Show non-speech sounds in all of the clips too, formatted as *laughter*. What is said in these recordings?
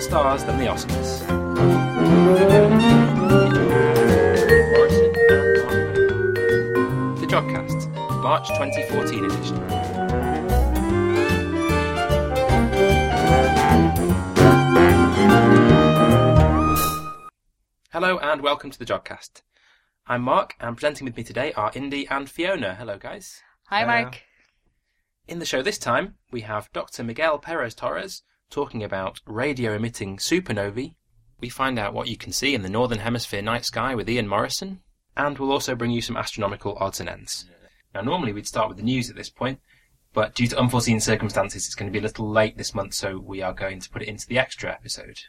more stars than the Oscars. The Jodcast, March 2014 edition. Hello and welcome to the Jodcast. I'm Mark, and presenting with me today are Indy and Fiona. Hello, guys. Hi, Mark. In the show this time, we have Dr. Miguel Perez Torres talking about radio emitting supernovae. We find out what you can see in the Northern Hemisphere night sky with Ian Morison, and we'll also bring you some astronomical odds and ends. Now, normally we'd start with the news at this point, but due to unforeseen circumstances, it's going to be a little late this month, so we are going to put it into the extra episode.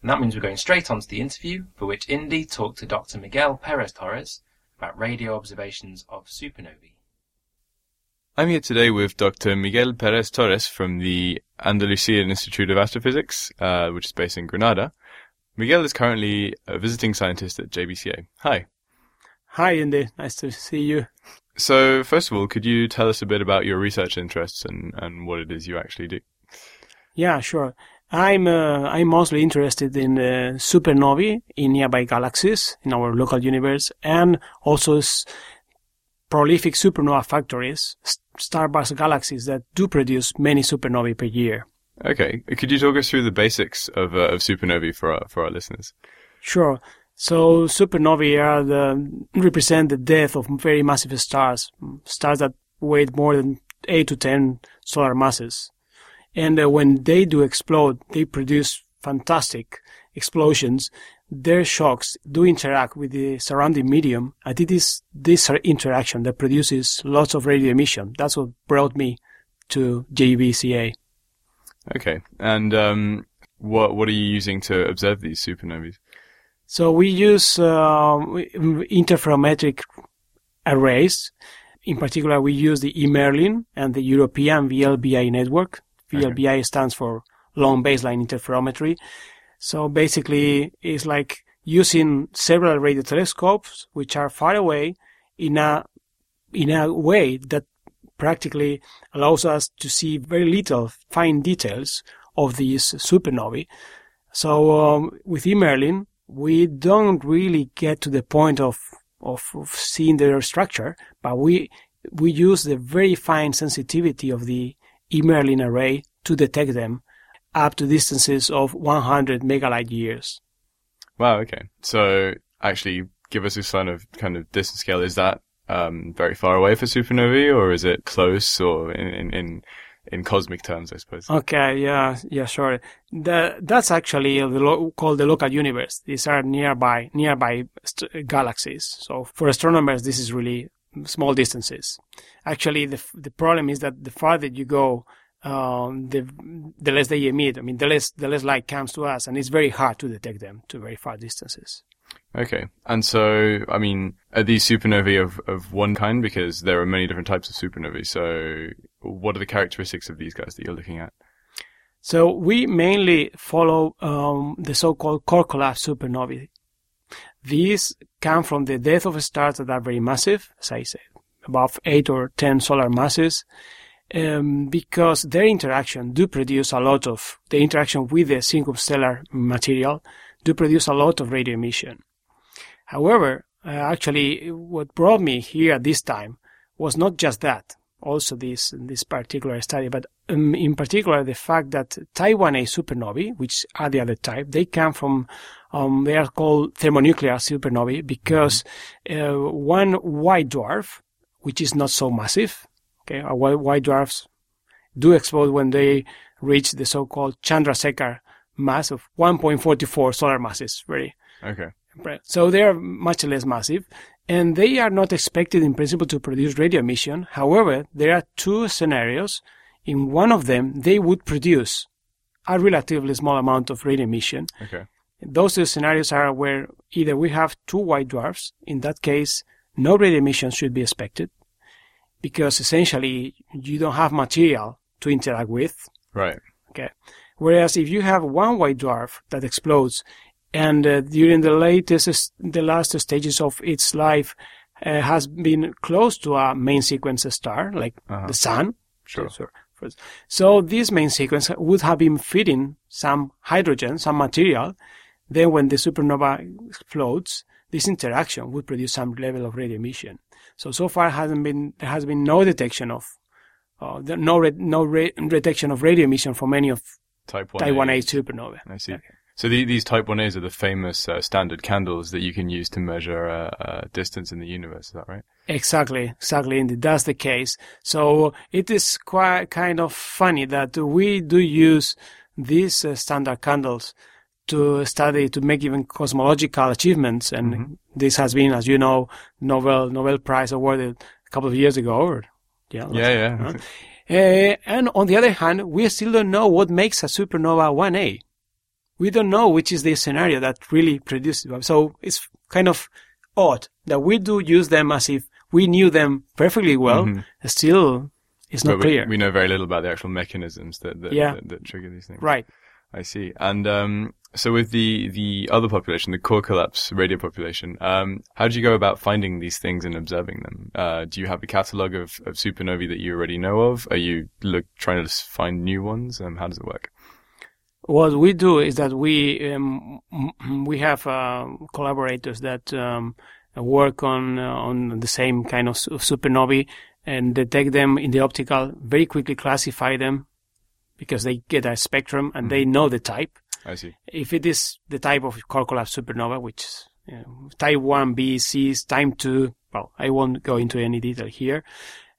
And that means we're going straight on to the interview, for which Indy talked to Dr. Miguel Perez Torres about radio observations of supernovae. I'm here today with Dr. Miguel Perez Torres from the Andalusian Institute of Astrophysics, uh, which is based in Granada. Miguel is currently a visiting scientist at JBCA. Hi. Hi, Andy. Nice to see you. So, first of all, could you tell us a bit about your research interests and, and what it is you actually do? Yeah, sure. I'm uh, I'm mostly interested in uh, supernovae in nearby galaxies in our local universe, and also s- prolific supernova factories, starburst galaxies that do produce many supernovae per year. Okay. Could you talk us through the basics of, uh, of supernovae for our, for our listeners? Sure. So supernovae are the represent the death of very massive stars, stars that weigh more than eight to ten solar masses. And uh, when they do explode, they produce fantastic explosions. Their shocks do interact with the surrounding medium, and it is this interaction that produces lots of radio emission. That's what brought me to JBCA. Okay. And um, what what are you using to observe these supernovae? So we use um, interferometric arrays. In particular, we use the eMerlin and the European VLBI network. VLBI stands for Long Baseline Interferometry. So basically, it's like using several radio telescopes which are far away in a in a way that practically allows us to see very little fine details of these supernovae. So um, with eMerlin, we don't really get to the point of, of, of seeing their structure, but we we use the very fine sensitivity of the eMerlin array to detect them up to distances of 100 megalight years. Wow. Okay. So actually, give us a sign of kind of distance scale. Is that um, very far away for supernovae, or is it close, or in in in, in cosmic terms, I suppose? Okay, yeah, yeah, sure. The, that's actually the lo- called the local universe. These are nearby nearby st- galaxies. So for astronomers, this is really small distances. Actually, the the problem is that the farther you go, um, the the less they emit. I mean, the less the less light comes to us, and it's very hard to detect them to very far distances. Okay. And so, I mean, are these supernovae of, of one kind? Because there are many different types of supernovae. So, what are the characteristics of these guys that you're looking at? So we mainly follow um, the so-called core collapse supernovae. These come from the death of stars that are very massive, as I said, above eight or ten solar masses, um, because their interaction do produce a lot of the interaction with the circumstellar material do produce a lot of radio emission. However, uh, actually, what brought me here at this time was not just that, also this this particular study, but um, in particular the fact that Type 1a supernovae, which are the other type, they come from um, they are called thermonuclear supernovae because uh, one white dwarf, which is not so massive, okay, white, white dwarfs do explode when they reach the so-called Chandrasekhar mass of 1.44 solar masses. Very Okay. so they are much less massive, and they are not expected in principle to produce radio emission. However, there are two scenarios. In one of them, they would produce a relatively small amount of radio emission. Okay. Those two scenarios are where either we have two white dwarfs, in that case, no radio emission should be expected, because essentially you don't have material to interact with. Right. Okay. Whereas if you have one white dwarf that explodes, and uh, during the latest, the last stages of its life, uh, has been close to a main sequence star, like Uh-huh. the sun, Sure. so So this main sequence would have been feeding some hydrogen, some material. Then when the supernova explodes, this interaction would produce some level of radio emission. So so far hasn't been there has been no detection of uh, no re- no re- detection of radio emission from any of Type 1A. Type 1A supernova. I see. Okay. So the, these Type 1As are the famous uh, standard candles that you can use to measure uh, uh, distance in the universe. Is that right? Exactly, exactly. Indeed, that's the case. So it is quite kind of funny that we do use these uh, standard candles to study, to make even cosmological achievements. And Mhm. this has been, as you know, Nobel, Nobel Prize awarded a couple of years ago. Or, yeah. Yeah, yeah. Huh? Uh, and on the other hand, we still don't know what makes a supernova 1A. We don't know which is the scenario that really produces. So it's kind of odd that we do use them as if we knew them perfectly well. Mhm. Still, it's not we, clear. we know very little about the actual mechanisms that that, Yeah. that, that trigger these things. right. I see. And um, so with the the other population, the core collapse radio population, um, how do you go about finding these things and observing them? Uh, do you have a catalog of, of supernovae that you already know of? Are you look trying to find new ones? Um, how does it work? What we do is that we um, *clears throat* we have uh, collaborators that um, work on uh, on the same kind of supernovae and detect them in the optical. Very quickly classify them because they get a spectrum and they know the type. I see. If it is the type of core collapse supernova, which is you know, type one B, C, is time two. Well, I won't go into any detail here.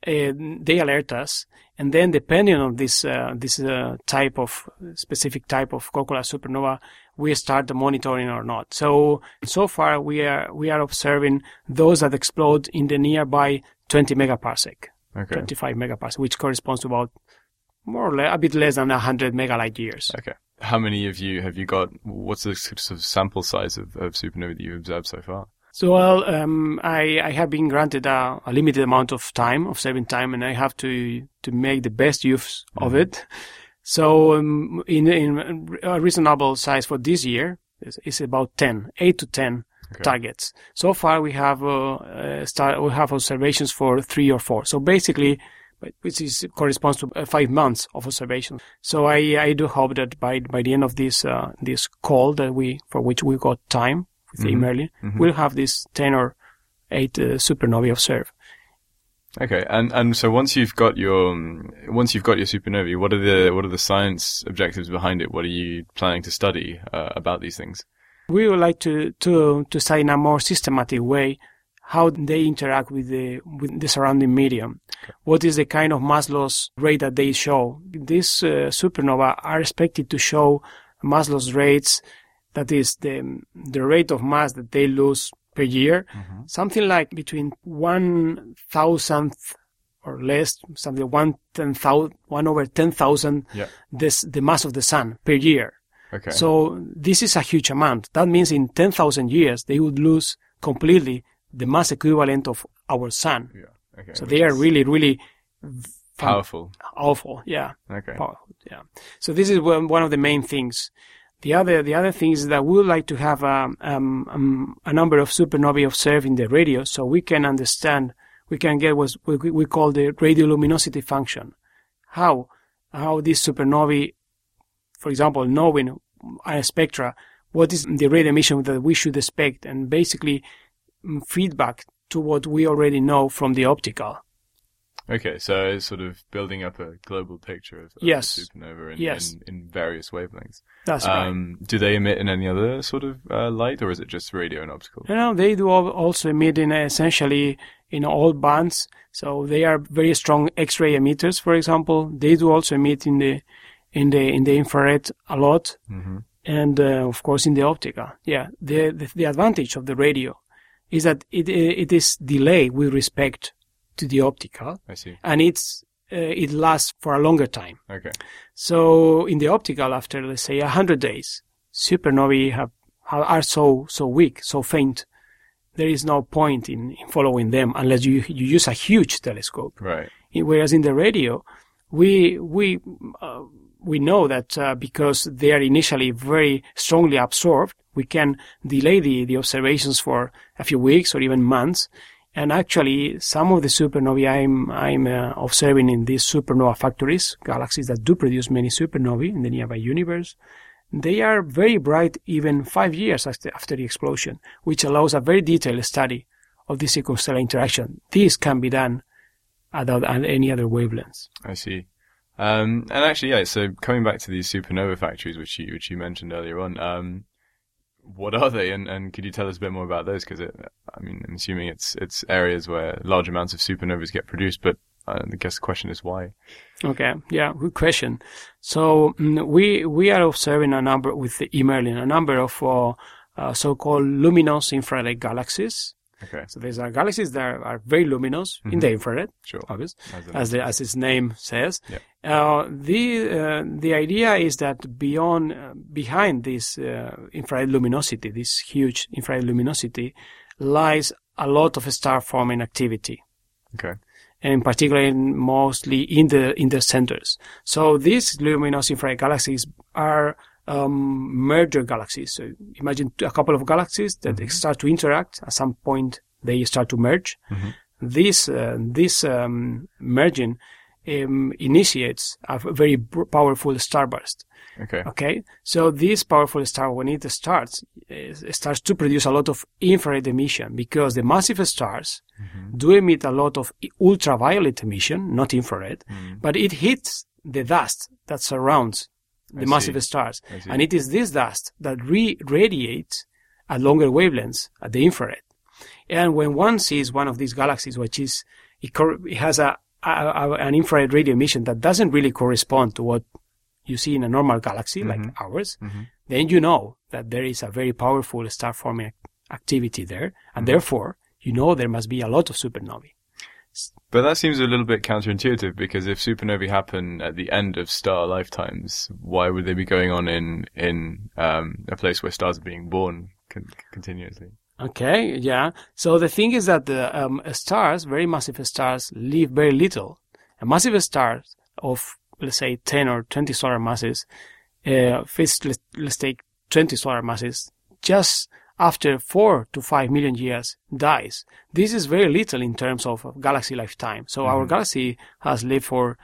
Uh, they alert us, and then depending on this uh, this uh, type of specific type of core collapse supernova, we start the monitoring or not. So so far we are we are observing those that explode in the nearby 20 megaparsec, Okay. 25 megaparsec, which corresponds to about more or less a bit less than 100 megalight years. Okay. How many of you have you got? What's the sort of sample size of, of supernovae that you've observed so far? So, well, um, I, I have been granted a, a limited amount of time, of saving time, and I have to, to make the best use of it. So, um, in, in a reasonable size for this year is, is about 10, 8 to 10 Okay. targets. So far, we have, uh, uh, start, we have observations for three or four. So basically, which is corresponds to uh, five months of observation. So I, I do hope that by, by the end of this, uh, this call that we, for which we got time with Mhm. Merlin, Mhm. we'll have this 10 or 8 uh, supernovae observed. Okay, and and so once you've got your um, once you've got your supernovae, what are the what are the science objectives behind it? What are you planning to study uh, about these things? We would like to, to, to study in a more systematic way how they interact with the, with the surrounding medium. What is the kind of mass loss rate that they show? These uh, supernova are expected to show mass loss rates, that is the, the rate of mass that they lose per year, something like between one thousandth or less, something one ten thousand, one over ten thousand, Yeah. this the mass of the sun per year. Okay. So this is a huge amount. That means in 10,000 years, they would lose completely the mass equivalent of our sun. yeah. Okay. So they are really, really powerful. awful. Yeah. Okay. Powerful. Yeah. So this is one of the main things. The other, the other thing is that we would like to have um, um, um, a number of supernovae observed in the radio so we can understand, we can get what we, call the radioluminosity function. How, how these supernovae, for example, knowing a spectra, what is the radio emission that we should expect and basically feedback to what we already know from the optical. Okay. So it's sort of building up a global picture of, Yes. supernova in, Yes. in, in various wavelengths. That's right. Um, do they emit in any other sort of uh, light, or is it just radio and optical? You know, they do also emit in essentially in all bands. So they are very strong X-ray emitters, for example. They do also emit in the in the in the infrared a lot, Mm-hmm. and uh, of course in the optical. Yeah, the, the the advantage of the radio is that it it is delayed with respect to the optical, I see. and it's uh, it lasts for a longer time. Okay. So in the optical, after let's say hundred days, supernovae have, have are so so weak, so faint. There is no point in, in following them unless you you use a huge telescope. Right. Whereas in the radio, we we uh, we know that uh, because they are initially very strongly absorbed, we can delay the, the observations for a few weeks or even months. And actually, some of the supernovae I'm, I'm uh, observing in these supernova factories, galaxies that do produce many supernovae in the nearby universe, they are very bright even five years after, the explosion, which allows a very detailed study of the circumstellar interaction. This can be done at any other wavelengths. I see. Um, and actually, yeah. So coming back to these supernova factories, which you which you mentioned earlier on, um, what are they, and, and could you tell us a bit more about those? Because I mean, I'm assuming it's it's areas where large amounts of supernovas get produced, but uh, I guess the question is why. Okay, yeah, good question. So mm, we we are observing a number with the eMerlin, a number of uh, uh, so-called luminous infrared galaxies Okay. So these are galaxies that are, very luminous mm-hmm. in the infrared, sure. obvious, as, as, the, as its name says. Yeah. Uh, the uh, the idea is that beyond uh, behind this uh, infrared luminosity, this huge infrared luminosity, lies a lot of star forming activity. Okay. And particularly mostly in the in the centers. So these luminous infrared galaxies are um, merger galaxies. So imagine a couple of galaxies that mm-hmm. start to interact. At some point, they start to merge. Mm-hmm. This uh, this um, merging um, initiates a very powerful starburst. Okay. Okay. So this powerful star, when it starts, it starts to produce a lot of infrared emission because the massive stars mm-hmm. do emit a lot of ultraviolet emission, not infrared, mm. but it hits the dust that surrounds the I massive see. stars. And it is this dust that re- radiates at longer wavelengths at the infrared. And when one sees one of these galaxies, which is, it, cor- it has a, a, a, an infrared radio emission that doesn't really correspond to what you see in a normal galaxy like Mhm. ours, Mhm. then you know that there is a very powerful star forming activity there. And Mhm. therefore, you know there must be a lot of supernovae. But that seems a little bit counterintuitive because if supernovae happen at the end of star lifetimes, why would they be going on in in um, a place where stars are being born con- continuously? Okay, yeah. So the thing is that the um, stars, very massive stars, live very little. A massive star of, let's say, 10 or 20 solar masses, uh, first, let's, let's take 20 solar masses, just after 4 to 5 million years dies. This is very little in terms of galaxy lifetime. So our Mhm. galaxy has lived for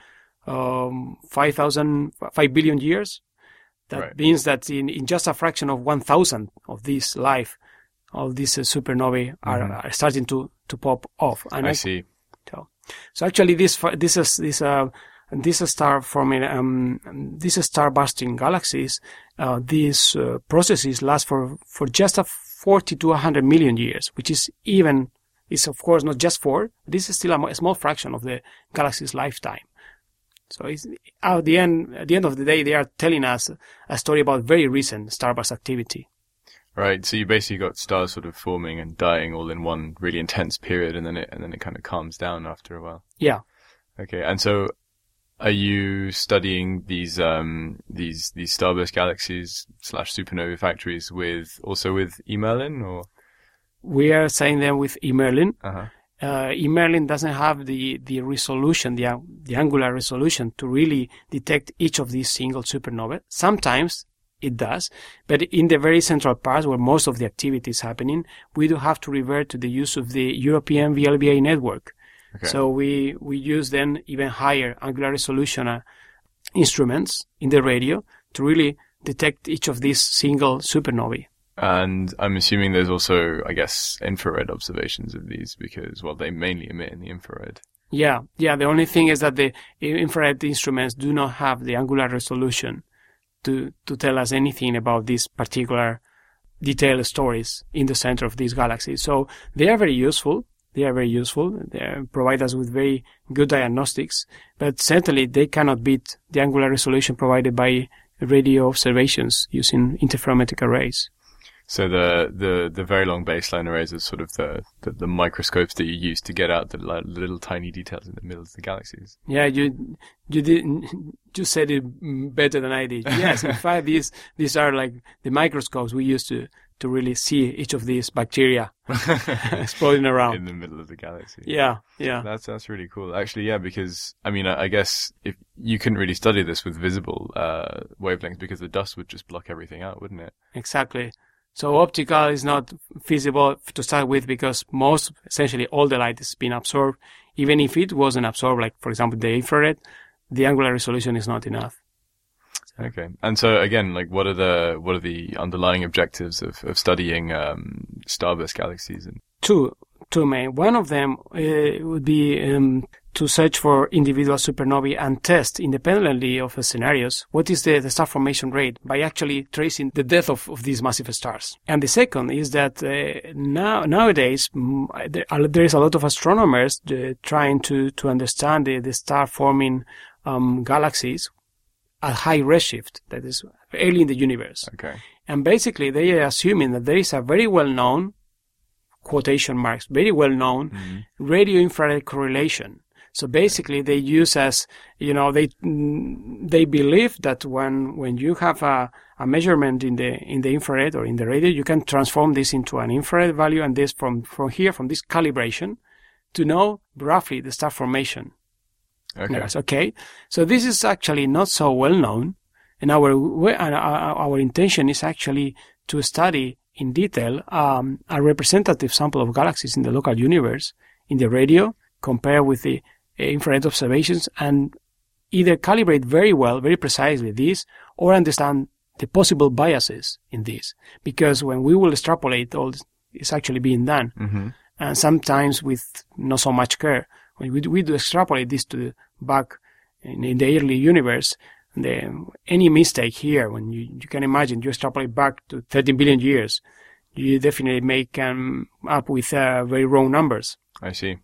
um, 5,000, 5 billion years. That Right. means that in, in just a fraction of 1,000 of this life, all these uh, supernovae are, Mhm. are starting to, to pop off. And I see. so so actually, this this is this uh this star forming um these star bursting galaxies, uh, these uh, processes last for for just a 40 to 100 million years, which is even is of course not just four. This is still a, a small fraction of the galaxy's lifetime. So it's, at the end at the end of the day, they are telling us a story about very recent starburst activity. Right. So you basically got stars sort of forming and dying all in one really intense period, and then it and then it kind of calms down after a while. Yeah. Okay. And so, are you studying these um these these starburst galaxies slash supernova factories with also with eMerlin or? We are saying them with eMerlin. Uh huh. uh, eMerlin doesn't have the, the resolution, the, the angular resolution to really detect each of these single supernovae. Sometimes it does, but in the very central parts where most of the activity is happening, we do have to revert to the use of the European VLBA network. Okay. So we, we use then even higher angular resolution uh, instruments in the radio to really detect each of these single supernovae. And I'm assuming there's also, I guess, infrared observations of these because, well, they mainly emit in the infrared. Yeah, yeah. The only thing is that the infrared instruments do not have the angular resolution to to tell us anything about these particular detailed stories in the center of these galaxies. So they are very useful. They are very useful. They provide us with very good diagnostics, but certainly they cannot beat the angular resolution provided by radio observations using interferometric arrays. So the, the, the very long baseline arrays are sort of the, the, the microscopes that you use to get out the little tiny details in the middle of the galaxies. Yeah, you you did you said it better than I did. *laughs* Yes, in fact, these these are like the microscopes we use to to really see each of these bacteria *laughs* exploding around. in the middle of the galaxy. Yeah, yeah, That's that's really cool. Actually, yeah, because I mean, I, I guess if you couldn't really study this with visible uh, wavelengths because the dust would just block everything out, wouldn't it? exactly. So optical is not feasible to start with because most, essentially all the light is being absorbed. Even if it wasn't absorbed, like for example the infrared, the angular resolution is not enough. Okay. And so again, like what are the what are the underlying objectives of, of studying um, starburst galaxies? And Two, two main. One of them uh, would be um, to search for individual supernovae and test independently of the scenarios what is the, the star formation rate by actually tracing the death of, of these massive stars. And the second is that uh, now nowadays there, are, there is a lot of astronomers uh, trying to to understand the, the star forming um, galaxies at high redshift, that is early in the universe. okay. And basically, they are assuming that there is a very well known, quotation marks, very well known Mhm. radio infrared correlation. So basically, they use as, you know, they, they believe that when, when you have a, a measurement in the, in the infrared or in the radio, you can transform this into an infrared value and this from, from here, from this calibration to know roughly the star formation. Okay. Yes, okay. So this is actually not so well known, and our our, our intention is actually to study in detail um, a representative sample of galaxies in the local universe in the radio, compare with the uh, infrared observations, and either calibrate very well, very precisely this, or understand the possible biases in this. Because when we will extrapolate all this is actually being done, hmm and sometimes with not so much care. When we do, we do extrapolate this to the back in, in the early universe, the, any mistake here, when you, you can imagine you extrapolate back to 13 billion years, you definitely make um, up with uh, very wrong numbers. I see.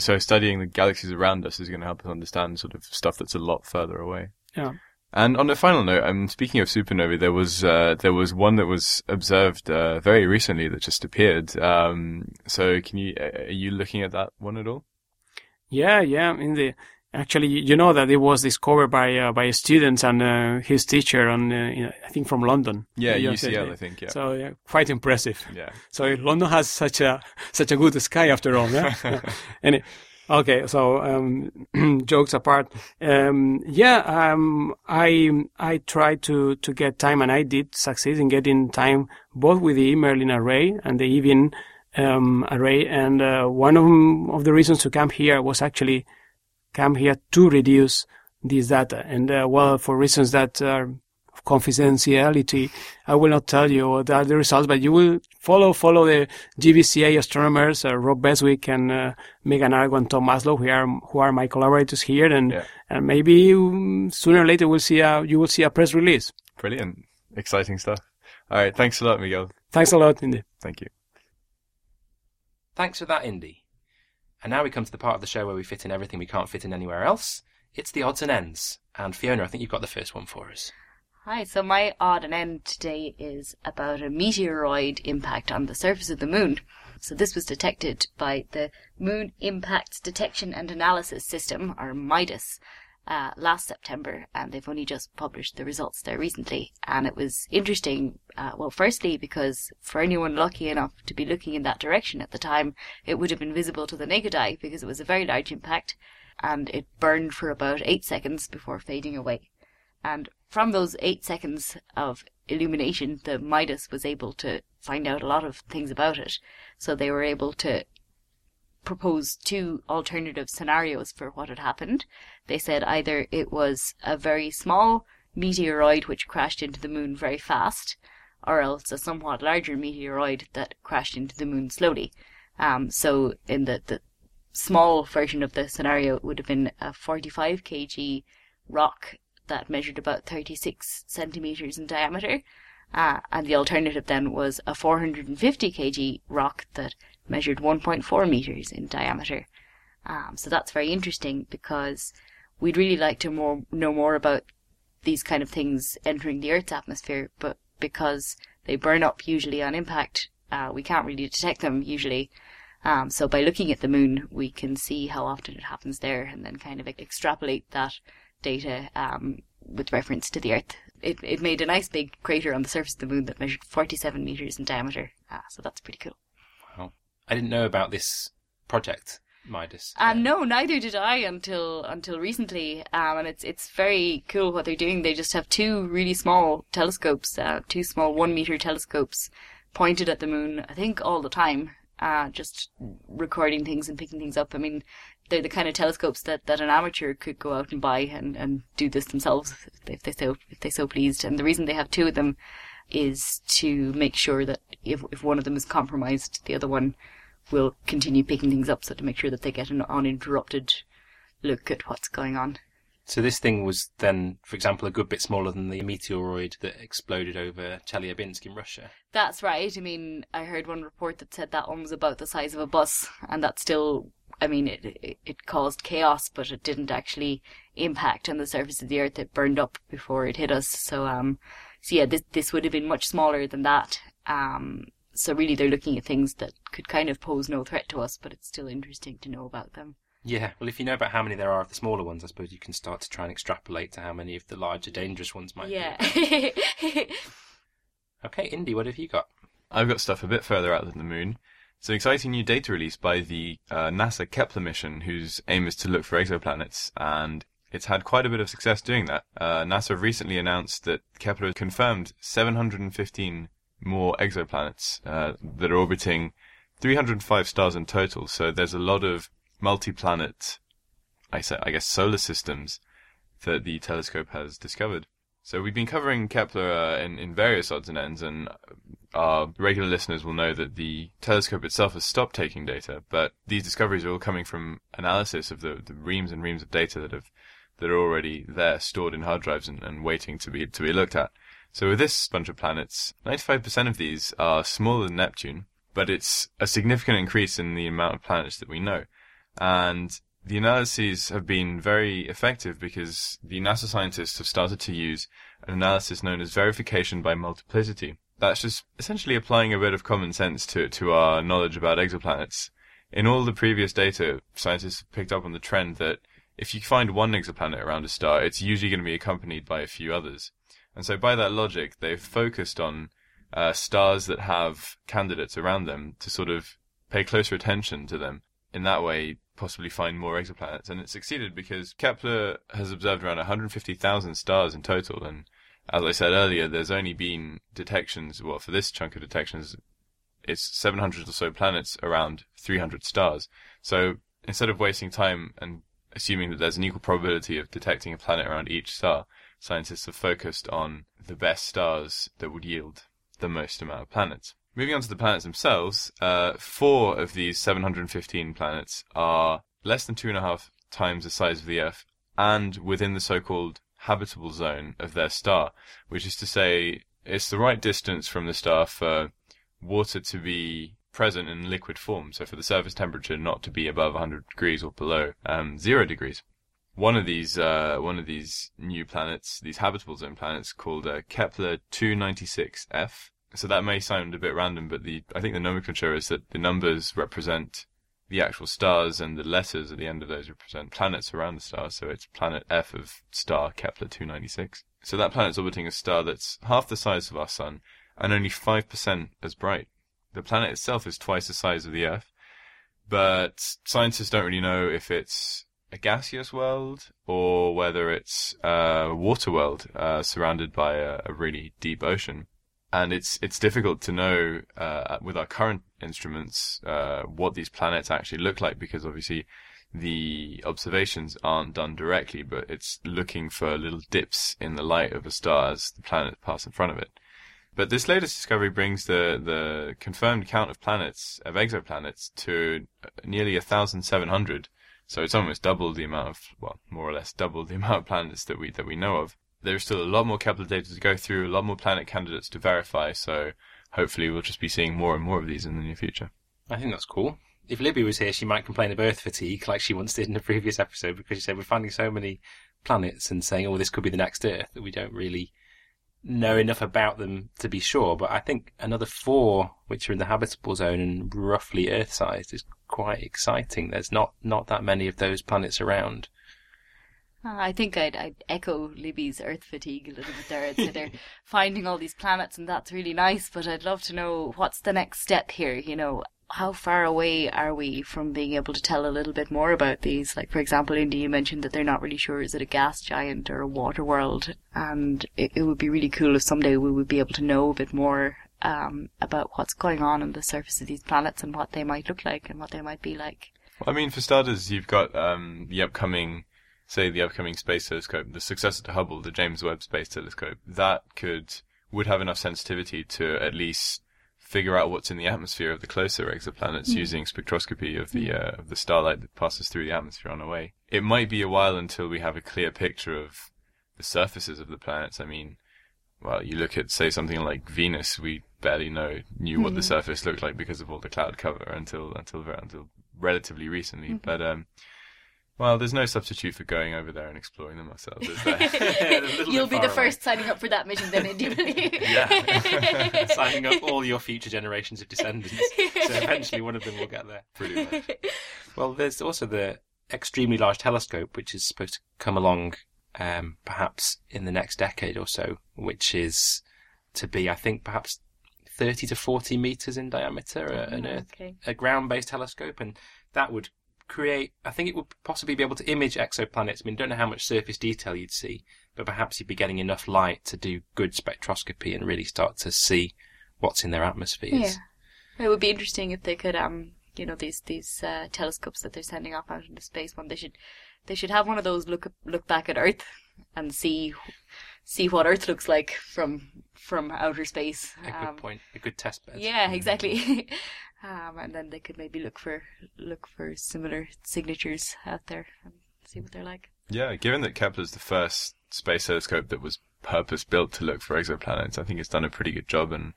So studying the galaxies around us is going to help us understand sort of stuff that's a lot further away. Yeah. And on a final note, um, speaking of supernovae, there was uh, there was one that was observed uh, very recently that just appeared. Um, so can you are you looking at that one at all? Yeah, yeah. In the actually, you know that it was discovered by uh, by students and uh, his teacher, on uh, you know, I think from London. Yeah, Yeah, UCL, I think. Yeah, So yeah, quite impressive. yeah. So London has such a such a good sky after all. Yeah. *laughs* *laughs* Yeah. and okay, so um, *clears throat* jokes apart, um, yeah, um, I I tried to to get time, and I did succeed in getting time both with the Merlin array and the EVN um, array. And uh, one of, of the reasons to come here was actually come here to reduce this data. And uh, well, for reasons that are of confidentiality, I will not tell you what are the results, but you will follow follow the JBCA astronomers, uh, Rob Beswick and uh, Megan Argo and Tom Muxlow, who are who are my collaborators here, and Yeah. and maybe um, sooner or later we'll see a you will see a press release. Brilliant, exciting stuff. All right, thanks a lot, Miguel. Thanks a lot, Indy. Thank you. Thanks for that, Indy. And now we come to the part of the show where we fit in everything we can't fit in anywhere else. It's the odds and ends. And Fiona, I think you've got the first one for us. Hi, so my odd and end today is about a meteoroid impact on the surface of the moon. So this was detected by the Moon Impacts Detection and Analysis System, or MIDAS, uh, last September, and they've only just published the results there recently. And it was interesting, uh, well, firstly, because for anyone lucky enough to be looking in that direction at the time, it would have been visible to the naked eye because it was a very large impact, and it burned for about eight seconds before fading away. And from those eight seconds of illumination, the Midas was able to find out a lot of things about it. So they were able to propose two alternative scenarios for what had happened. They said either it was a very small meteoroid which crashed into the moon very fast, or else a somewhat larger meteoroid that crashed into the moon slowly. Um, so in the, the small version of the scenario, it would have been a 45 kg rock that measured about 36 centimeters in diameter. Uh, and the alternative then was a 450 kg rock that measured 1.4 meters in diameter. Um, so that's very interesting because we'd really like to more, know more about these kind of things entering the Earth's atmosphere, but because they burn up usually on impact, uh, we can't really detect them usually. Um, so by looking at the moon, we can see how often it happens there and then kind of extrapolate that data um, with reference to the Earth. It, it made a nice big crater on the surface of the moon that measured 47 meters in diameter. Uh, so that's pretty cool. I didn't know about this project. Midas? Um, no, neither did I until until recently. Um, and it's it's very cool what they're doing. They just have two really small telescopes, uh, two small one meter telescopes, pointed at the moon. I think all the time, uh, just recording things and picking things up. I mean, they're the kind of telescopes that, that an amateur could go out and buy and, and do this themselves if they, so if they so pleased. And the reason they have two of them is to make sure that if if one of them is compromised, the other one will continue picking things up. So to make sure that they get an uninterrupted look at what's going on. So this thing was then, for example, a good bit smaller than the meteoroid that exploded over Chelyabinsk in Russia. That's right. I mean, I heard one report that said that one was about the size of a bus, and that still, I mean, it it, caused chaos, but it didn't actually impact on the surface of the Earth. It burned up before it hit us. So, um, so yeah, this this would have been much smaller than that. Um, so really, they're looking at things that could kind of pose no threat to us, but it's still interesting to know about them. Yeah, well, if you know about how many there are of the smaller ones, I suppose you can start to try and extrapolate to how many of the larger, dangerous ones might Yeah. be. *laughs* *laughs* Okay, Indy, what have you got? I've got stuff a bit further out than the moon. It's an exciting new data release by the uh, NASA Kepler mission, whose aim is to look for exoplanets, and it's had quite a bit of success doing that. Uh, NASA recently announced that Kepler has confirmed 715 more exoplanets uh, that are orbiting 305 stars in total. So there's a lot of multi-planet, I say, I guess, solar systems that the telescope has discovered. So we've been covering Kepler uh, in, in various odds and ends, and our regular listeners will know that the telescope itself has stopped taking data, but these discoveries are all coming from analysis of the, the reams and reams of data that have that are already there, stored in hard drives and, and waiting to be to be looked at. So with this bunch of planets, 95% of these are smaller than Neptune, but it's a significant increase in the amount of planets that we know. And the analyses have been very effective because the NASA scientists have started to use an analysis known as verification by multiplicity. That's just essentially applying a bit of common sense to, to our knowledge about exoplanets. In all the previous data, scientists have picked up on the trend that if you find one exoplanet around a star, it's usually going to be accompanied by a few others. And so by that logic, they've focused on uh, stars that have candidates around them to sort of pay closer attention to them. In that way, possibly find more exoplanets. And it succeeded because Kepler has observed around 150,000 stars in total. And as I said earlier, there's only been detections, well, for this chunk of detections, it's 700 or so planets around 300 stars. So instead of wasting time and assuming that there's an equal probability of detecting a planet around each star, scientists have focused on the best stars that would yield the most amount of planets. Moving on to the planets themselves, uh, four of these 715 planets are less than two and a half times the size of the Earth and within the so-called habitable zone of their star, which is to say it's the right distance from the star for water to be present in liquid form, so for the surface temperature not to be above 100 degrees or below um, zero degrees. One of these, uh, one of these new planets, these habitable zone planets, called uh, Kepler 296f. So that may sound a bit random, but the I think the nomenclature is that the numbers represent the actual stars, and the letters at the end of those represent planets around the star. So it's planet F of star Kepler 296. So that planet's orbiting a star that's half the size of our sun and only five percent as bright. The planet itself is twice the size of the Earth, but scientists don't really know if it's a gaseous world or whether it's a water world uh, surrounded by a, a, really deep ocean. And it's it's difficult to know uh, with our current instruments uh, what these planets actually look like because obviously the observations aren't done directly, but it's looking for little dips in the light of a star as the planets pass in front of it. But this latest discovery brings the, the confirmed count of planets, of exoplanets, to nearly 1,700. So it's almost double the amount of, well, more or less double the *laughs* amount of planets that we, that we know of. There's still a lot more Kepler data to go through, a lot more planet candidates to verify, so hopefully we'll just be seeing more and more of these in the near future. I think that's cool. If Libby was here, she might complain of Earth fatigue, like she once did in the previous episode, because she said we're finding so many planets and saying, oh, this could be the next Earth, that we don't really know enough about them to be sure, but I think another four which are in the habitable zone and roughly Earth sized is quite exciting. There's not, not that many of those planets around. Uh, I think I'd, I'd echo Libby's Earth fatigue a little bit there. I'd say they're *laughs* finding all these planets and that's really nice, but I'd love to know what's the next step here, you know. how far away are we from being able to tell a little bit more about these? Like, for example, Indy, you mentioned that they're not really sure is it a gas giant or a water world, and it, it would be really cool if someday we would be able to know a bit more um, about what's going on on the surface of these planets and what they might look like and what they might be like. Well, I mean, for starters, you've got um, the upcoming, say, the upcoming space telescope, the successor to Hubble, the James Webb Space Telescope. That could would have enough sensitivity to at least figure out what's in the atmosphere of the closer exoplanets Mm. using spectroscopy of the uh, of the starlight that passes through the atmosphere on our way. It might be a while until we have a clear picture of the surfaces of the planets. I mean, well, you look at say something like Venus, we barely know knew what the Mhm. surface looked like because of all the cloud cover until until until relatively recently. Mhm. But um, well, there's no substitute for going over there and exploring them ourselves, is there? *laughs* *laughs* You'll be the away. first signing up for that mission then, Indy. Yeah. *laughs* Signing up all your future generations of descendants. So eventually one of them will get there. Pretty much. Well, there's also the Extremely Large Telescope, which is supposed to come along um, perhaps in the next decade or so, which is to be, I think, perhaps 30 to 40 meters in diameter, uh, an Earth, Okay. a ground-based telescope, and that would create. I think it would possibly be able to image exoplanets. I mean, don't know how much surface detail you'd see, but perhaps you'd be getting enough light to do good spectroscopy and really start to see what's in their atmospheres. Yeah. It would be interesting if they could, um, you know, these these uh, telescopes that they're sending off out into space. One, they should they should have one of those look look back at Earth *laughs* and see see what Earth looks like from from outer space. A good point. A good test bed. Yeah, exactly. *laughs* um, and then they could maybe look for look for similar signatures out there and see what they're like. Yeah, given that Kepler's the first space telescope that was purpose built to look for exoplanets, I think it's done a pretty good job, and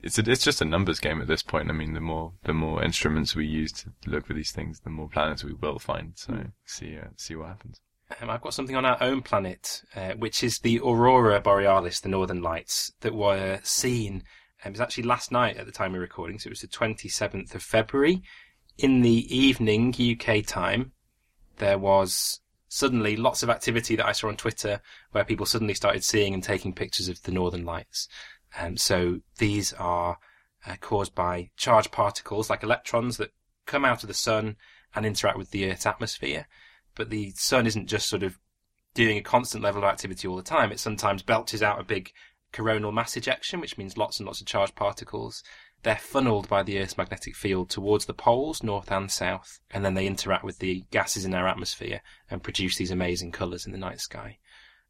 it's a, it's just a numbers game at this point. I mean, the more the more instruments we use to look for these things, the more planets we will find. So see uh, see what happens. Um, I've got something on our own planet, uh, which is the Aurora Borealis, the Northern Lights, that were seen. It was actually last night at the time of recording, so it was the 27th of February. In the evening, UK time, there was suddenly lots of activity that I saw on Twitter where people suddenly started seeing and taking pictures of the Northern Lights. Um, so these are uh, caused by charged particles like electrons that come out of the sun and interact with the Earth's atmosphere but the sun isn't just sort of doing a constant level of activity all the time. It sometimes belches out a big coronal mass ejection, which means lots and lots of charged particles. They're funneled by the Earth's magnetic field towards the poles, north and south, and then they interact with the gases in our atmosphere and produce these amazing colours in the night sky.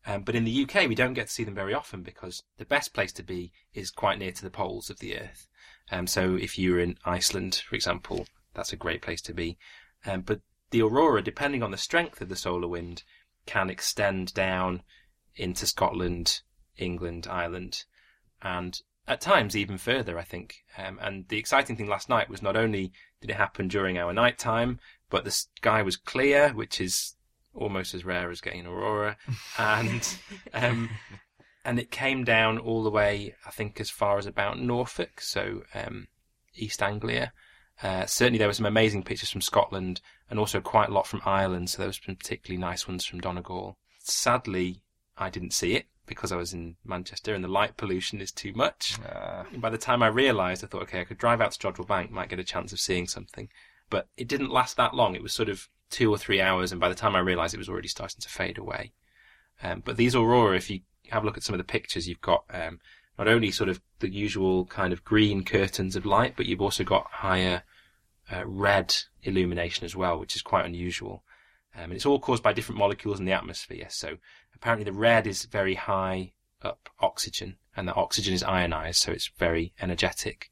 Um, but in the UK, we don't get to see them very often because the best place to be is quite near to the poles of the Earth. Um, so if you're in Iceland, for example, that's a great place to be. Um, but the aurora, depending on the strength of the solar wind, can extend down into Scotland, England, Ireland, and at times even further, I think. Um, and the exciting thing last night was not only did it happen during our night time, but the sky was clear, which is almost as rare as getting an aurora, *laughs* and um, and it came down all the way, I think, as far as about Norfolk, so um, East Anglia. Uh, certainly, there were some amazing pictures from Scotland and also quite a lot from Ireland, so there were some particularly nice ones from Donegal. Sadly, I didn't see it because I was in Manchester and the light pollution is too much. Uh, by the time I realised, I thought, okay, I could drive out to Jodrell Bank, might get a chance of seeing something. But it didn't last that long. It was sort of two or three hours, and by the time I realised, it was already starting to fade away. Um, but these aurora, if you have a look at some of the pictures, you've got um, not only sort of the usual kind of green curtains of light, but you've also got higher uh, red illumination as well, which is quite unusual. Um, and it's all caused by different molecules in the atmosphere. So apparently the red is very high up oxygen, and the oxygen is ionized, so it's very energetic.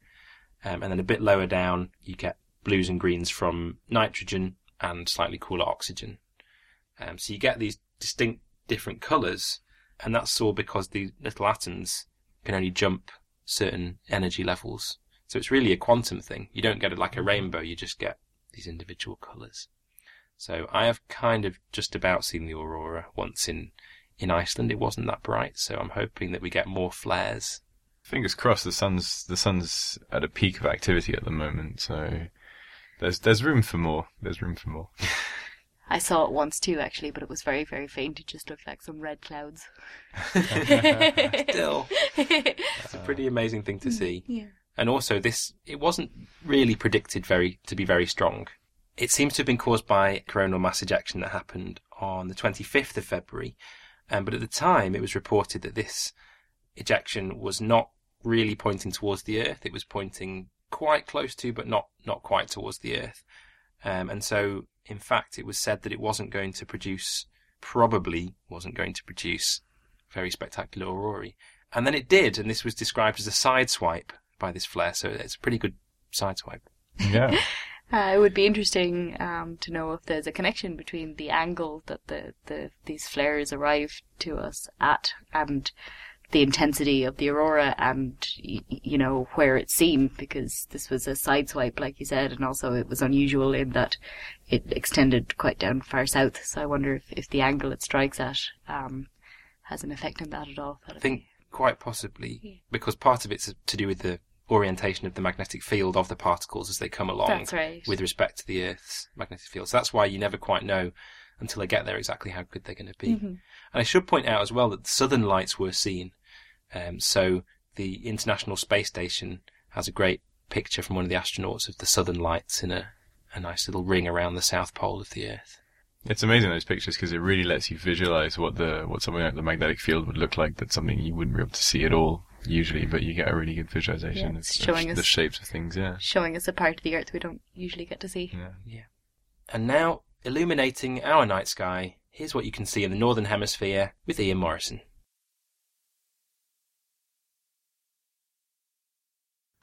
Um, and then a bit lower down, you get blues and greens from nitrogen and slightly cooler oxygen. Um, so you get these distinct different colours, and that's all because the little atoms can only jump certain energy levels. So it's really a quantum thing. You don't get it like a rainbow, you just get these individual colours. So I have kind of just about seen the aurora once in, in Iceland. It wasn't that bright, so I'm hoping that we get more flares. fingers crossed. The sun's the sun's at a peak of activity at the moment, so there's there's room for more. There's room for more. *laughs* I saw it once too, actually, but it was very, very faint. It just looked like some red clouds. *laughs* Still, it's a pretty amazing thing to mm, see. yeah. And also, this it wasn't really predicted very to be very strong. It seems to have been caused by coronal mass ejection that happened on the 25th of February, um, but at the time it was reported that this ejection was not really pointing towards the Earth. It was pointing quite close to, but not not quite towards the Earth. Um, and so, in fact, it was said that it wasn't going to produce, probably wasn't going to produce very spectacular aurorae. And then it did, and this was described as a sideswipe by this flare, so it's a pretty good sideswipe. Yeah. *laughs* Uh, it would be interesting um, to know if there's a connection between the angle that the, the these flares arrive to us at and the intensity of the aurora and y- you know where it seemed because this was a sideswipe like you said and also it was unusual in that it extended quite down far south so I wonder if, if the angle it strikes at um, has an effect on that at all. I think quite possibly because part of it's to do with the orientation of the magnetic field of the particles as they come along right. with respect to the Earth's magnetic field. So that's why you never quite know until they get there exactly how good they're going to be. Mhm. And I should point out as well that the southern lights were seen. Um, so the International Space Station has a great picture from one of the astronauts of the southern lights in a, a nice little ring around the south pole of the Earth. It's amazing those pictures because it really lets you visualize what the what something like the magnetic field would look like. That's something you wouldn't be able to see at all usually, but you get a really good visualization Yeah, of, it's of showing the us- shapes of things. Yeah. Showing us a part of the Earth we don't usually get to see. Yeah. Yeah. And now, illuminating our night sky, here's what you can see in the Northern Hemisphere with Ian Morison.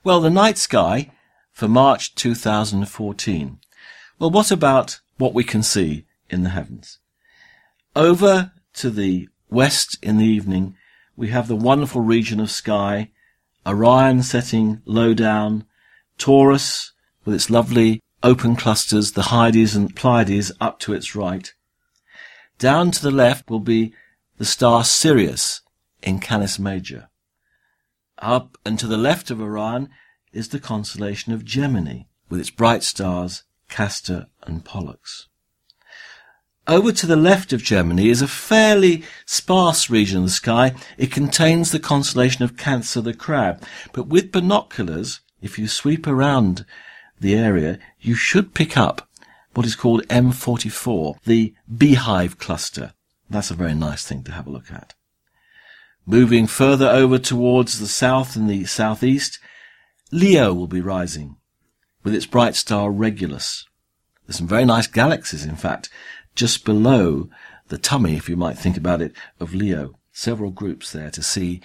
Well, the night sky for March 2014. Well, what about what we can see in the heavens? Over to the west in the evening, we have the wonderful region of sky, Orion setting low down, Taurus with its lovely open clusters, the Hyades and Pleiades up to its right. Down to the left will be the star Sirius in Canis Major. Up and to the left of Orion is the constellation of Gemini, with its bright stars Castor and Pollux. Over to the left of Gemini is a fairly sparse region of the sky. It contains the constellation of Cancer the Crab, but with binoculars, if you sweep around the area, you should pick up what is called M44, the beehive cluster. That's a very nice thing to have a look at. Moving further over towards the south and the southeast, Leo will be rising with its bright star Regulus. There's some very nice galaxies, in fact, just below the tummy, if you might think about it, of Leo. Several groups there to see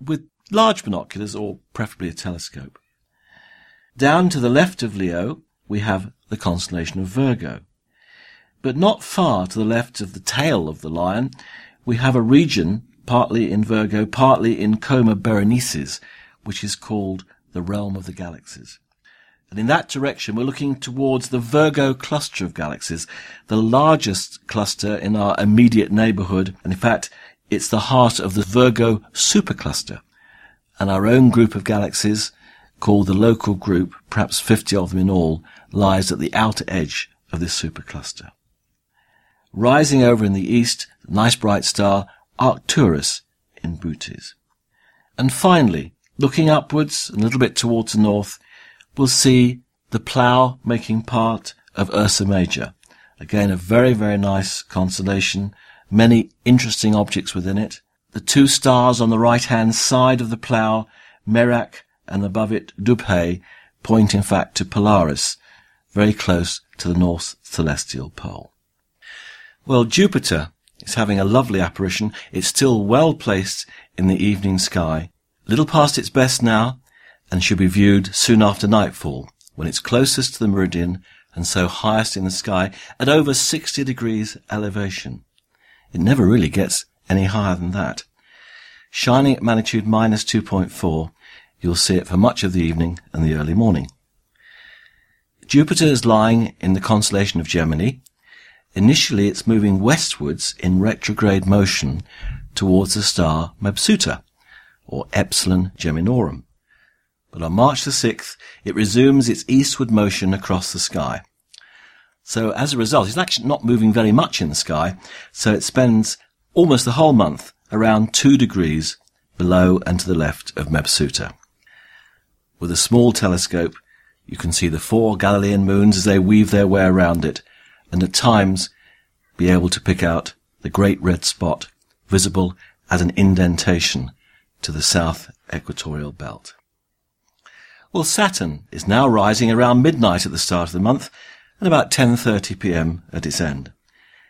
with large binoculars or preferably a telescope. Down to the left of Leo, we have the constellation of Virgo. But not far to the left of the tail of the lion, we have a region, partly in Virgo, partly in Coma Berenices, which is called the realm of the galaxies. And in that direction, we're looking towards the Virgo cluster of galaxies, the largest cluster in our immediate neighborhood. And in fact, it's the heart of the Virgo supercluster. And our own group of galaxies, called the local group, perhaps 50 of them in all, lies at the outer edge of this supercluster. Rising over in the east, the nice bright star, Arcturus in Bootes. And finally, looking upwards, a little bit towards the north, we'll see the plough making part of Ursa Major. Again, a very, very nice constellation, many interesting objects within it. The two stars on the right-hand side of the plough, Merak and above it Dubhe, point in fact to Polaris, very close to the north celestial pole. Well, Jupiter is having a lovely apparition. It's still well placed in the evening sky, little past its best now, and should be viewed soon after nightfall, when it's closest to the meridian and so highest in the sky at over 60 degrees elevation. It never really gets any higher than that. Shining at magnitude minus 2.4, you'll see it for much of the evening and the early morning. Jupiter is lying in the constellation of Gemini. Initially, it's moving westwards in retrograde motion towards the star Mebsuta, or Epsilon Geminorum. But on March the 6th, it resumes its eastward motion across the sky. So as a result, it's actually not moving very much in the sky, so it spends almost the whole month around two degrees below and to the left of Mebsuta. With a small telescope, you can see the four Galilean moons as they weave their way around it, and at times be able to pick out the great red spot visible as an indentation to the south equatorial belt. Well, Saturn is now rising around midnight at the start of the month and about 10.30 pm at its end.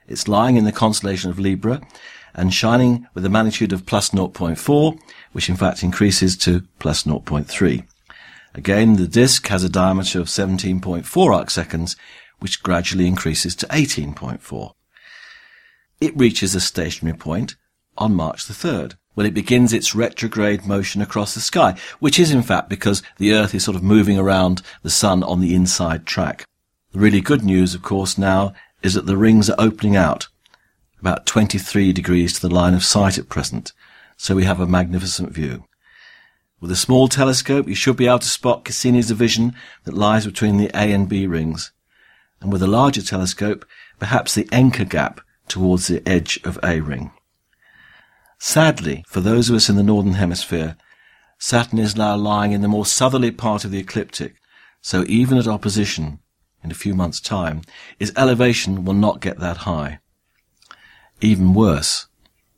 It's lying in the constellation of Libra and shining with a magnitude of plus 0.4, which in fact increases to plus 0.3. Again, the disk has a diameter of 17.4 arc seconds, which gradually increases to 18.4. It reaches a stationary point on March the 3rd, when it begins its retrograde motion across the sky, which is in fact because the Earth is sort of moving around the Sun on the inside track. The really good news, of course, now is that the rings are opening out, about 23 degrees to the line of sight at present, so we have a magnificent view. With a small telescope, you should be able to spot Cassini's division that lies between the A and B rings, and with a larger telescope, perhaps the Encke gap towards the edge of A ring. Sadly, for those of us in the northern hemisphere, Saturn is now lying in the more southerly part of the ecliptic, so even at opposition, in a few months' time, its elevation will not get that high. Even worse,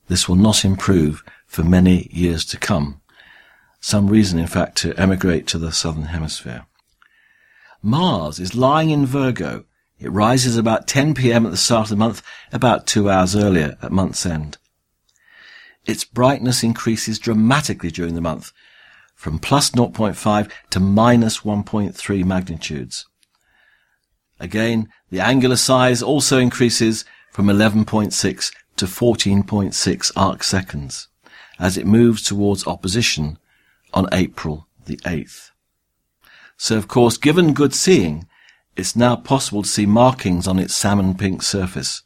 this will not improve for many years to come. Some reason, in fact, to emigrate to the southern hemisphere. Mars is lying in Virgo. It rises about 10 p.m. at the start of the month, about two hours earlier at month's end. Its brightness increases dramatically during the month, from plus 0.5 to minus 1.3 magnitudes. Again, the angular size also increases from 11.6 to 14.6 arc seconds as it moves towards opposition on April the 8th. So of course, given good seeing, it's now possible to see markings on its salmon pink surface,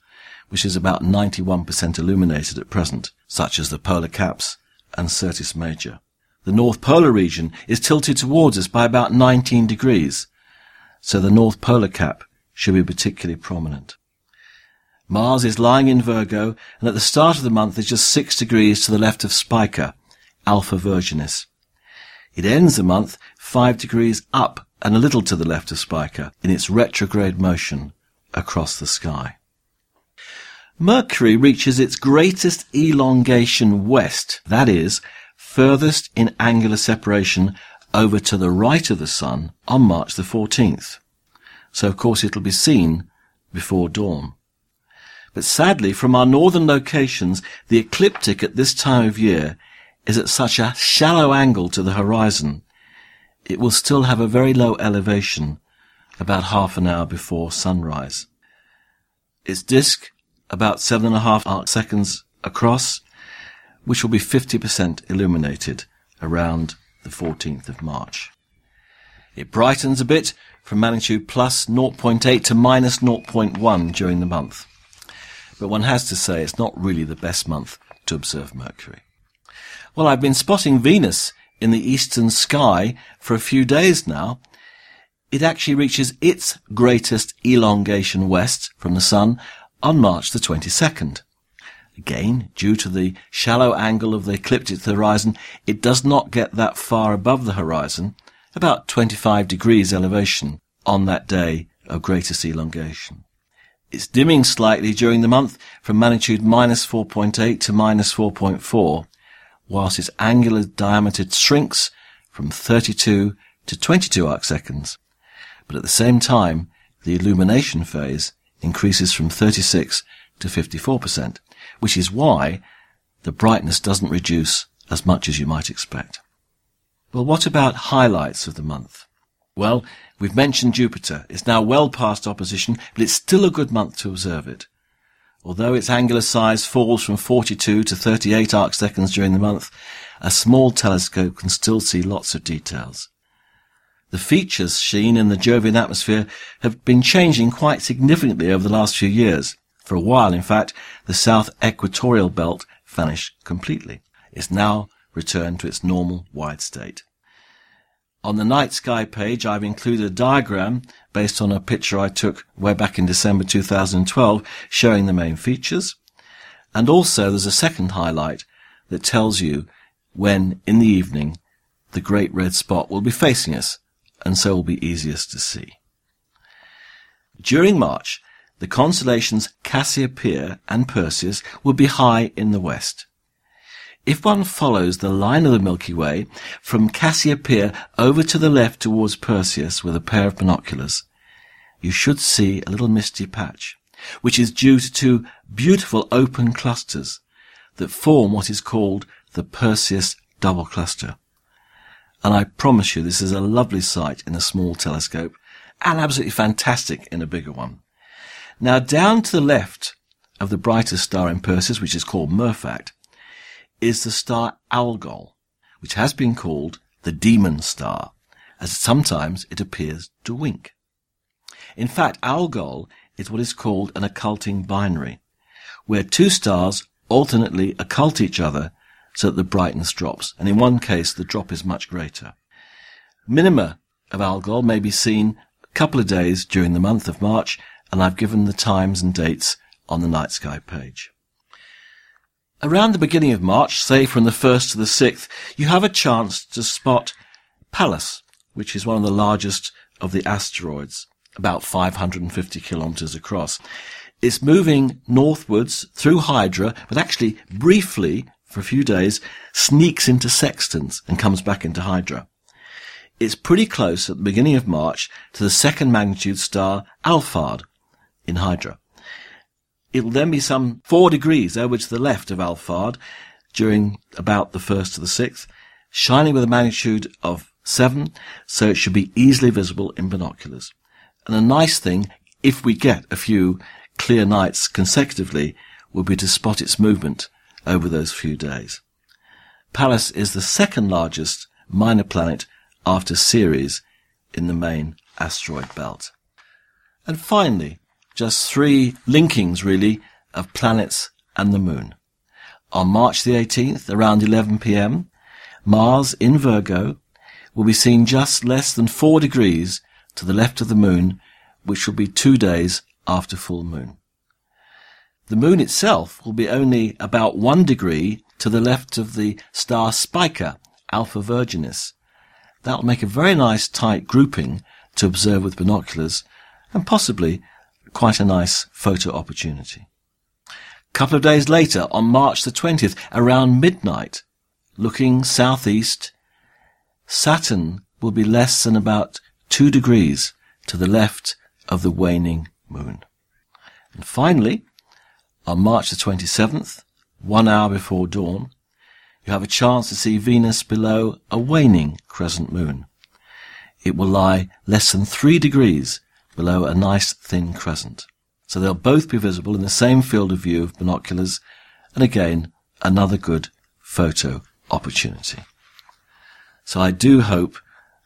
which is about 91% illuminated at present, such as the polar caps and Syrtis Major. The North Polar region is tilted towards us by about 19 degrees, so the North Polar Cap should be particularly prominent. Mars is lying in Virgo, and at the start of the month is just six degrees to the left of Spica, Alpha Virginis. It ends the month five degrees up and a little to the left of Spica in its retrograde motion across the sky. Mercury reaches its greatest elongation west, that is, furthest in angular separation over to the right of the Sun on March the 14th. So of course it'll be seen before dawn. But sadly, from our northern locations, the ecliptic at this time of year is at such a shallow angle to the horizon, it will still have a very low elevation about half an hour before sunrise. Its disk about seven and a half arc seconds across, which will be 50% illuminated around the 14th of March. It brightens a bit from magnitude plus 0.8 to minus 0.1 during the month. But one has to say it's not really the best month to observe Mercury. Well, I've been spotting Venus in the eastern sky for a few days now. It actually reaches its greatest elongation west from the Sun on March the 22nd. Again, due to the shallow angle of the ecliptic horizon, it does not get that far above the horizon, about 25 degrees elevation on that day of greatest elongation. It's dimming slightly during the month from magnitude minus 4.8 to minus 4.4, whilst its angular diameter shrinks from 32 to 22 arc seconds. But at the same time, the illumination phase increases from 36 to 54%, which is why the brightness doesn't reduce as much as you might expect. Well, what about highlights of the month? Well, we've mentioned Jupiter. It's now well past opposition, but it's still a good month to observe it. Although its angular size falls from 42 to 38 arc seconds during the month, a small telescope can still see lots of details. The features seen in the Jovian atmosphere have been changing quite significantly over the last few years. For a while, in fact, the south equatorial belt vanished completely. It's now returned to its normal wide state. On the night sky page, I've included a diagram based on a picture I took way back in December 2012 showing the main features. And also there's a second highlight that tells you when in the evening the great red spot will be facing us, and so will be easiest to see. During March, the constellations Cassiopeia and Perseus will be high in the west. If one follows the line of the Milky Way from Cassiopeia over to the left towards Perseus with a pair of binoculars, you should see a little misty patch, which is due to two beautiful open clusters that form what is called the Perseus double cluster. And I promise you this is a lovely sight in a small telescope and absolutely fantastic in a bigger one. Now down to the left of the brightest star in Perseus, which is called Mirfak, is the star Algol, which has been called the demon star, as sometimes it appears to wink. In fact, Algol is what is called an occulting binary, where two stars alternately occult each other so that the brightness drops, and in one case the drop is much greater. Minima of Algol may be seen a couple of days during the month of March, and I've given the times and dates on the night sky page. Around the beginning of March, say from the 1st to the 6th, you have a chance to spot Pallas, which is one of the largest of the asteroids, about 550 kilometers across. It's moving northwards through Hydra, but actually briefly, for a few days, sneaks into Sextans and comes back into Hydra. It's pretty close at the beginning of March to the second magnitude star Alphard in Hydra. It will then be some four degrees over to the left of Alphard during about the first to the sixth, shining with a magnitude of seven, so it should be easily visible in binoculars. And a nice thing, if we get a few clear nights consecutively, would be to spot its movement over those few days. Pallas is the second largest minor planet after Ceres in the main asteroid belt. And finally, just three linkings really of planets and the moon. On March the 18th, around 11 pm, Mars in Virgo will be seen just less than four degrees to the left of the moon, which will be two days after full moon. The moon itself will be only about one degree to the left of the star Spica, Alpha Virginis. That will make a very nice tight grouping to observe with binoculars and possibly quite a nice photo opportunity. A couple of days later, on March the 20th, around midnight, looking southeast, Saturn will be less than about two degrees to the left of the waning moon. And finally, on March the 27th, one hour before dawn, you have a chance to see Venus below a waning crescent moon. It will lie less than three degrees below a nice thin crescent. So they'll both be visible in the same field of view of binoculars, and again, another good photo opportunity. So I do hope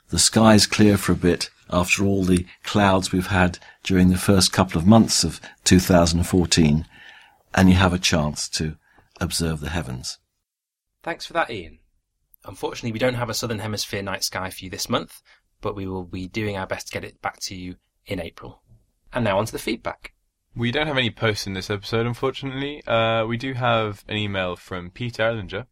the sky's clear for a bit after all the clouds we've had during the first couple of months of 2014, and you have a chance to observe the heavens. Thanks for that, Ian. Unfortunately, we don't have a Southern Hemisphere night sky for you this month, but we will be doing our best to get it back to you in April. And now on to the feedback. We don't have any posts in this episode, unfortunately. Uh, we do have an email from Pete Erlinger,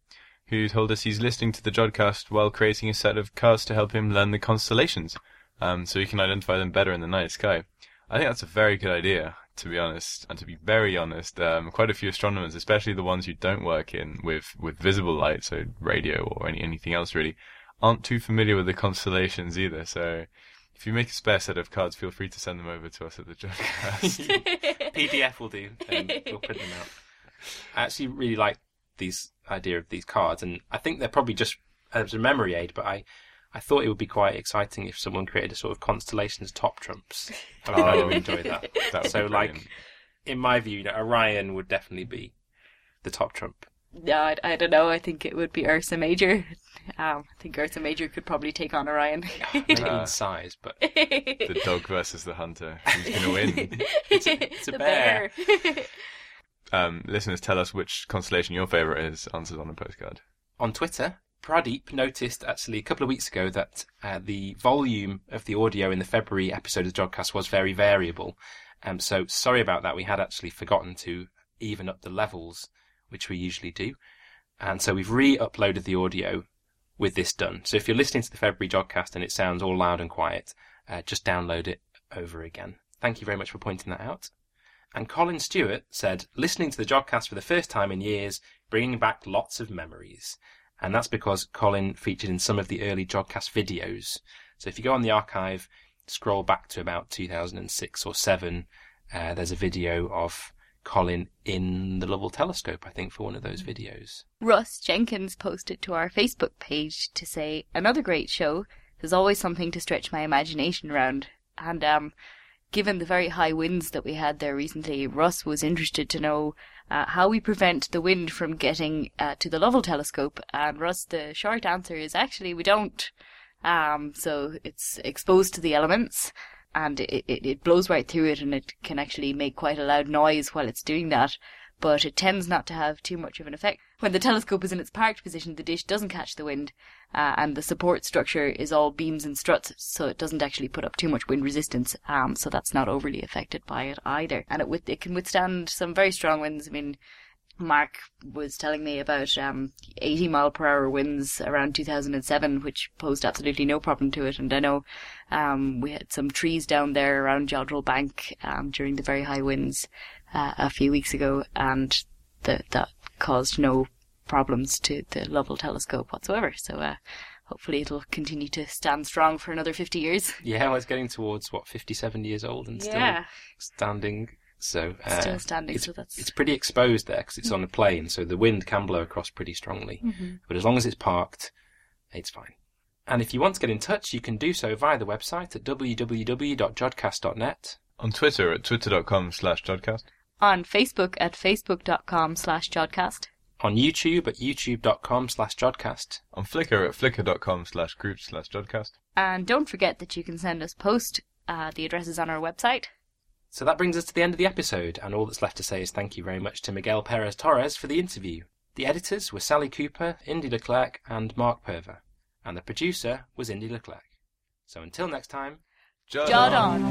who told us he's listening to the Jodcast while creating a set of cards to help him learn the constellations, um, so he can identify them better in the night sky. I think that's a very good idea, to be honest, and to be very honest, um, quite a few astronomers, especially the ones who don't work in with, with visible light, so radio or any, anything else really, aren't too familiar with the constellations either. So if you make a spare set of cards, feel free to send them over to us at the Jodcast. *laughs* *laughs* PDF will do, and we'll print them out. I actually really like these idea of these cards, and I think they're probably just as a memory aid. But I, I thought it would be quite exciting if someone created a sort of constellations top trumps. *laughs* I would Oh. enjoy that. That so, like, brilliant. in my view, you know, Orion would definitely be the top trump. No, I, I don't know. I think it would be Ursa Major. Um, I think Ursa Major could probably take on Orion. Maybe Uh, *laughs* in size, but *laughs* the dog versus the hunter. Who's going to win? it's a The bear. Um, listeners, tell us which constellation your favourite is. Answers on a postcard. on Twitter, Pradeep noticed actually a couple of weeks ago that uh, the volume of the audio in the February episode of the Jodcast was very variable. Um, so sorry about that. We had actually forgotten to even up the levels, which we usually do. And so we've re-uploaded the audio with this done. So if you're listening to the February Jodcast and it sounds all loud and quiet, uh, just download it over again. Thank you very much for pointing that out. And Colin Stewart said, listening to the Jodcast for the first time in years, bringing back lots of memories. And that's because Colin featured in some of the early Jodcast videos. So if you go on the archive, scroll back to about 2006 or 7, uh, there's a video of Colin in the Lovell telescope, I think, for one of those videos. Russ Jenkins posted to our Facebook page to say, another great show. There's always something to stretch my imagination around. And um, given the very high winds that we had there recently, Russ was interested to know uh, how we prevent the wind from getting uh, to the Lovell telescope. And Russ, the short answer is actually we don't. Um, so it's exposed to the elements and it, it, it blows right through it and it can actually make quite a loud noise while it's doing that. But it tends not to have too much of an effect. When the telescope is in its parked position, the dish doesn't catch the wind, uh, and the support structure is all beams and struts, so it doesn't actually put up too much wind resistance. Um, so that's not overly affected by it either, and it with it can withstand some very strong winds. I mean, Mark was telling me about um, 80 mile per hour winds around 2007, which posed absolutely no problem to it. And I know um, we had some trees down there around Jodrell Bank um, during the very high winds uh, a few weeks ago, and the, that caused no problems to the Lovell telescope whatsoever. So uh, hopefully it'll continue to stand strong for another 50 years. *laughs* Yeah, well, it's getting towards, what, 57 years old and Yeah. still standing. So uh, Still standing, it's, so that's- it's pretty exposed there because it's on a plain, so the wind can blow across pretty strongly. But as long as it's parked, it's fine. And if you want to get in touch, you can do so via the website at www.jodcast.net. On Twitter at twitter.com slash Jodcast. On Facebook at facebook.com slash jodcast. On YouTube at youtube.com slash jodcast. On Flickr at flickr.com slash groups slash Jodcast. And don't forget that you can send us post. Uh, the address is on our website. So that brings us to the end of the episode, and all that's left to say is thank you very much to Miguel Pérez-Torres for the interview. The editors were Sally Cooper, Indy Leclerc, and Mark Purver, and the producer was Indy Leclerc. So until next time, Jod Jod on.